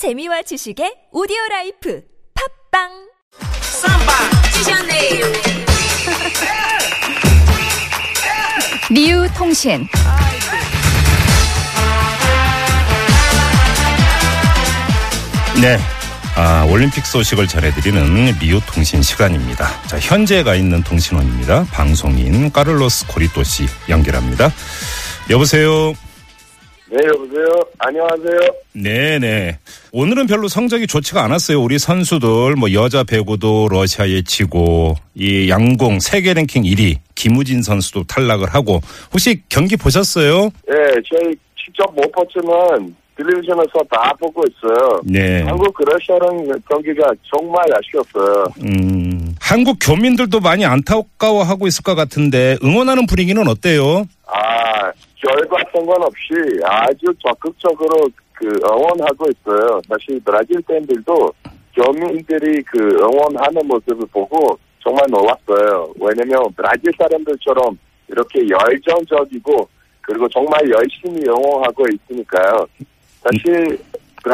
재미와 지식의 오디오 라이프 팟빵. 리우 통신 네. 아, 올림픽 소식을 전해드리는 리우 통신 시간입니다. 자, 현재 가 있는 통신원입니다. 방송인 까를로스 고리토 씨 연결합니다. 여보세요. 네, 여보세요. 안녕하세요. 네네. 오늘은 별로 성적이 좋지가 않았어요. 우리 선수들, 뭐, 여자 배구도 러시아에 지고, 이 양궁 세계 랭킹 1위, 김우진 선수도 탈락을 하고, 혹시 경기 보셨어요? 네, 저희 직접 못 봤지만 텔레비전에서 다 보고 있어요. 네. 한국 러시아랑 경기가 정말 아쉬웠어요. 음, 한국 교민들도 많이 안타까워하고 있을 것 같은데, 응원하는 분위기는 어때요? 아, 결과 상관없이 아주 적극적으로 그 응원하고 있어요. 사실 브라질 팬들도 교민들이 그 응원하는 모습을 보고 정말 놀랐어요. 왜냐면 브라질 사람들처럼 이렇게 열정적이고 그리고 정말 열심히 응원하고 있으니까요. 사실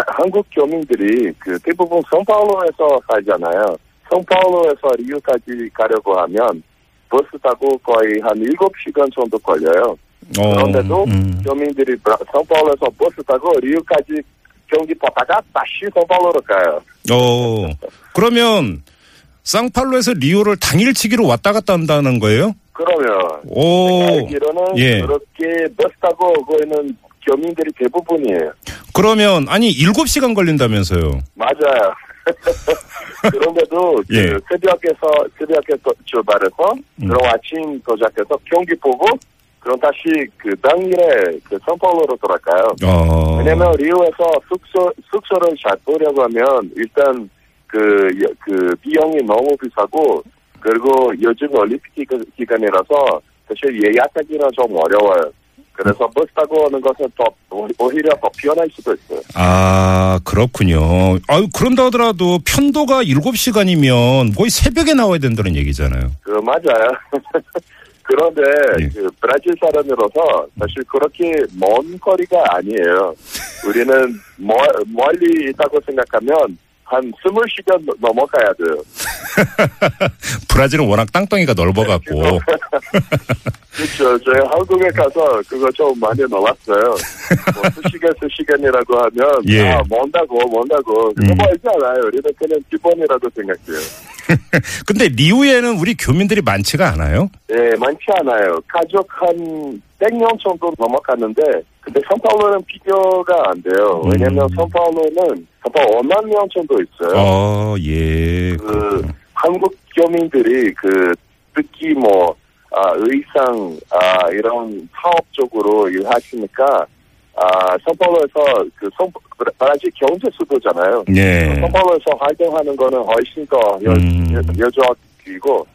한국 교민들이 그 대부분 성파울로에서 살잖아요. 성파울로에서 리우까지 가려고 하면 버스 타고 거의 한 7시간 정도 걸려요. 어, 그런데도 음. 교민들이 브라- 상파울로에서 버스 타고 리우까지 경기 보다가 다시 상파울로로 가요. 어, 그러면 상파울로에서 리오를 당일치기로 왔다 갔다 한다는 거예요? 그러면 오, 알기로는 예. 그렇게 버스 타고 오고 있는 교민들이 대부분이에요. 그러면 아니 7시간 걸린다면서요. 맞아요. 그런데도 예. 그 새벽에서 새벽에 또 출발해서 음. 그럼 아침 도착해서 경기 보고 그럼 다시 그 당일에 그 성파울로로 돌아가요. 어. 왜냐면 리오에서 숙소 숙소를 잡으려고 하면 일단 그, 여- 그 비용이 너무 비싸고 그리고 요즘 올림픽 기간- 기간이라서 사실 예약하기는 좀 어려워요. 그래서 버스 타고 오는 것은 더 오- 오히려 더 편할 수도 있어요. 아, 그렇군요. 아유, 그런다 하더라도 편도가 7시간이면 거의 새벽에 나와야 된다는 얘기잖아요. 그 맞아요. 그런데 예. 그 브라질 사람으로서 사실 그렇게 먼 거리가 아니에요. 우리는 멀, 멀리 있다고 생각하면 한 20시간 넘어가야 돼요. 브라질은 워낙 땅덩이가 넓어갖고. 그렇죠. 저희 한국에 가서 그거 좀 많이 놀랐어요. 뭐 수시간 수시간이라고 하면 예. 아 먼다고 먼다고 그거 음. 멀지 않아요. 우리는 그냥 기본이라도 생각해요. 근데 리우에는 우리 교민들이 많지가 않아요? 예, 많지 않아요. 가족 한 100명 정도 넘어갔는데, 근데 선파울로는 비교가 안 돼요. 왜냐면 음. 선파울로는 선파울로 5만 명 정도 있어요. 어, 예. 그, 한국 교민들이 그, 특히 뭐, 아, 의상, 아, 이런 사업 쪽으로 일하시니까, 아, 선파울로에서 그, 선, 브라질 경제 수도잖아요. 예. 선파울로에서 활동하는 거는 훨씬 더 여, 음. 여, 여적이고,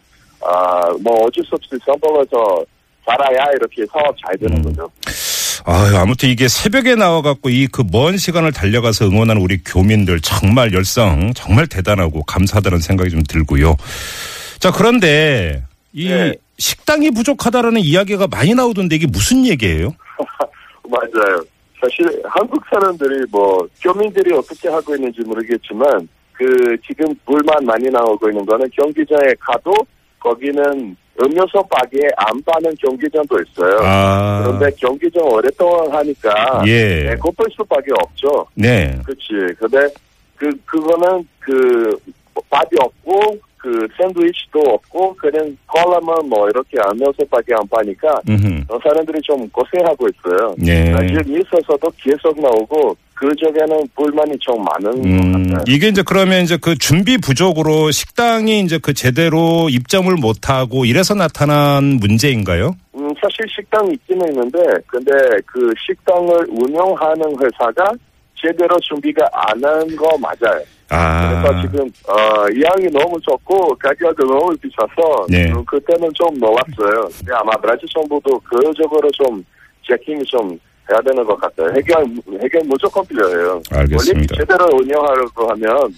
아, 뭐 어쩔 수 없이 선파울로에서 살아야 이렇게 사업 잘 되는 음. 거죠. 아유, 아무튼 이게 새벽에 나와갖고 이 그 먼 시간을 달려가서 응원하는 우리 교민들 정말 열성, 정말 대단하고 감사하다는 생각이 좀 들고요. 자, 그런데 이 네. 식당이 부족하다라는 이야기가 많이 나오던데 이게 무슨 얘기예요? 맞아요. 사실 한국 사람들이 뭐 교민들이 어떻게 하고 있는지 모르겠지만 그 지금 불만 많이 나오고 있는 거는 경기장에 가도 거기는 음료수 바기에 안 파는 경기장도 있어요. 아, 그런데 경기장 오랫동안 하니까 예. 배고플 수밖에 없죠. 네. 그렇지. 근데 그 그거는 그 밥이 없고 그 샌드위치도 없고 그냥 콜라만 뭐 이렇게 안면서밖에 안 파니까 음흠. 어, 사람들이 좀 고생하고 있어요. 네. 사실 뉴스에서도 계속 나오고 그 쪽에는 불만이 좀 많은 음, 것 같아요. 이게 이제 그러면 이제 그 준비 부족으로 식당이 이제 그 제대로 입점을 못하고 이래서 나타난 문제인가요? 음, 사실 식당이 있기는 있는데 근데 그 식당을 운영하는 회사가 제대로 준비가 안 한 거 맞아요. 아, 그래서 지금 어, 양이 너무 적고 가격이 너무 비싸서 네. 음, 그때는 좀 놀랐어요. 근데 아마 브라질 정부도 그쪽으로 좀 체킹이 좀 해야 되는 것 같아요. 해결 해결 무조건 필요해요. 알겠습니다. 올림픽 제대로 운영하려고 하면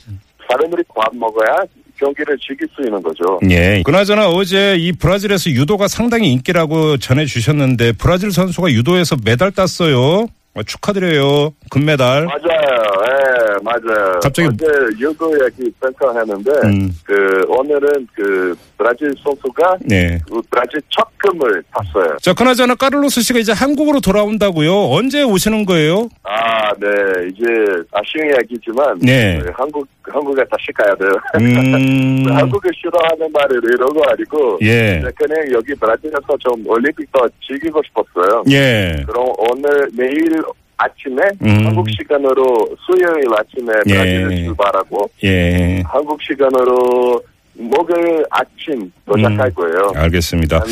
사람들이 밥 먹어야 경기를 즐길 수 있는 거죠. 예. 그나저나 어제 이 브라질에서 유도가 상당히 인기라고 전해주셨는데 브라질 선수가 유도에서 메달 땄어요. 어, 축하드려요. 금메달. 맞아요. 예. 맞아요. 갑자기- 어제 유도 얘기 잠깐 했는데 음. 그 오늘은 그 브라질 선수가 네. 그 브라질 첫 금을 탔어요. 자, 그나저나 까를로스 씨가 이제 한국으로 돌아온다고요? 언제 오시는 거예요? 아, 네. 이제 아쉬운 이야기지만 네. 그 한국 한국에 다시 가야 돼요. 음. 한국을 싫어하는 말을 이런 거 아니고 예. 네, 그냥 여기 브라질에서 좀 올림픽 더 즐기고 싶었어요. 예. 그럼 오늘 내일 아침에 음. 한국 시간으로 수요일 아침에 예. 브라질을 출발하고 예. 한국 시간으로 목요일 아침 도착할 음. 거예요. 알겠습니다. 한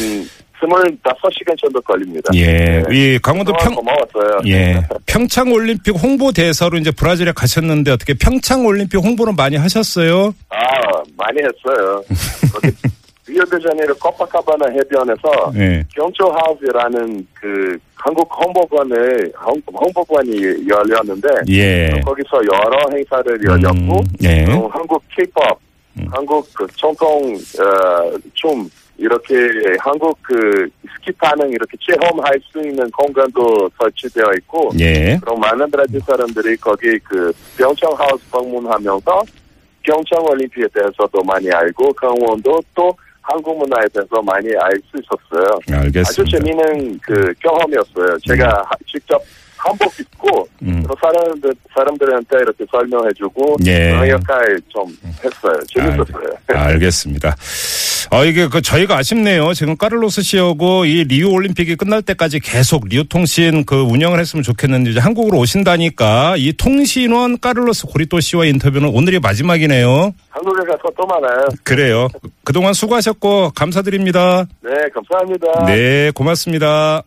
25시간 정도 걸립니다. 예. 네. 이 강원도 평, 고마웠어요. 예. 평창 올림픽 홍보 대사로 이제 브라질에 가셨는데 어떻게 평창 올림픽 홍보는 많이 하셨어요? 아, 많이 했어요. 거기 리오데자네이루 코파카바나 해변에서 예. 경초하우스라는 그 한국 홍보관을 홍- 홍보관이 열렸는데 예. 거기서 여러 행사를 열렸고 음, 예. 또 한국 K-pop, 한국 그 전통 어, 춤 이렇게 한국 그 스키 타는 이렇게 체험할 수 있는 공간도 설치되어 있고 예. 그럼 많은 브라질 사람들이 거기 그 평창 하우스 방문하면서 평창 올림픽에 대해서도 많이 알고 강원도 또 한국 문화에 대해서 많이 알 수 있었어요. 아주 알겠습니다. 재미있는 그 경험이었어요. 제가 하- 직접 한복 입고 음. 또 사람들 사람들한테 이렇게 설명해주고 예. 그런 역할 좀 했어요. 재밌었어요. 알겠습니다. 아, 이게 그 저희가 아쉽네요. 지금 까를로스 씨하고 이 리우 올림픽이 끝날 때까지 계속 리우 통신 그 운영을 했으면 좋겠는데 이제 한국으로 오신다니까 이 통신원 까를로스 고리토 씨와 인터뷰는 오늘이 마지막이네요. 한국에 가서 또 만나요. 그래요. 그동안 수고하셨고 감사드립니다. 네, 감사합니다. 네, 고맙습니다.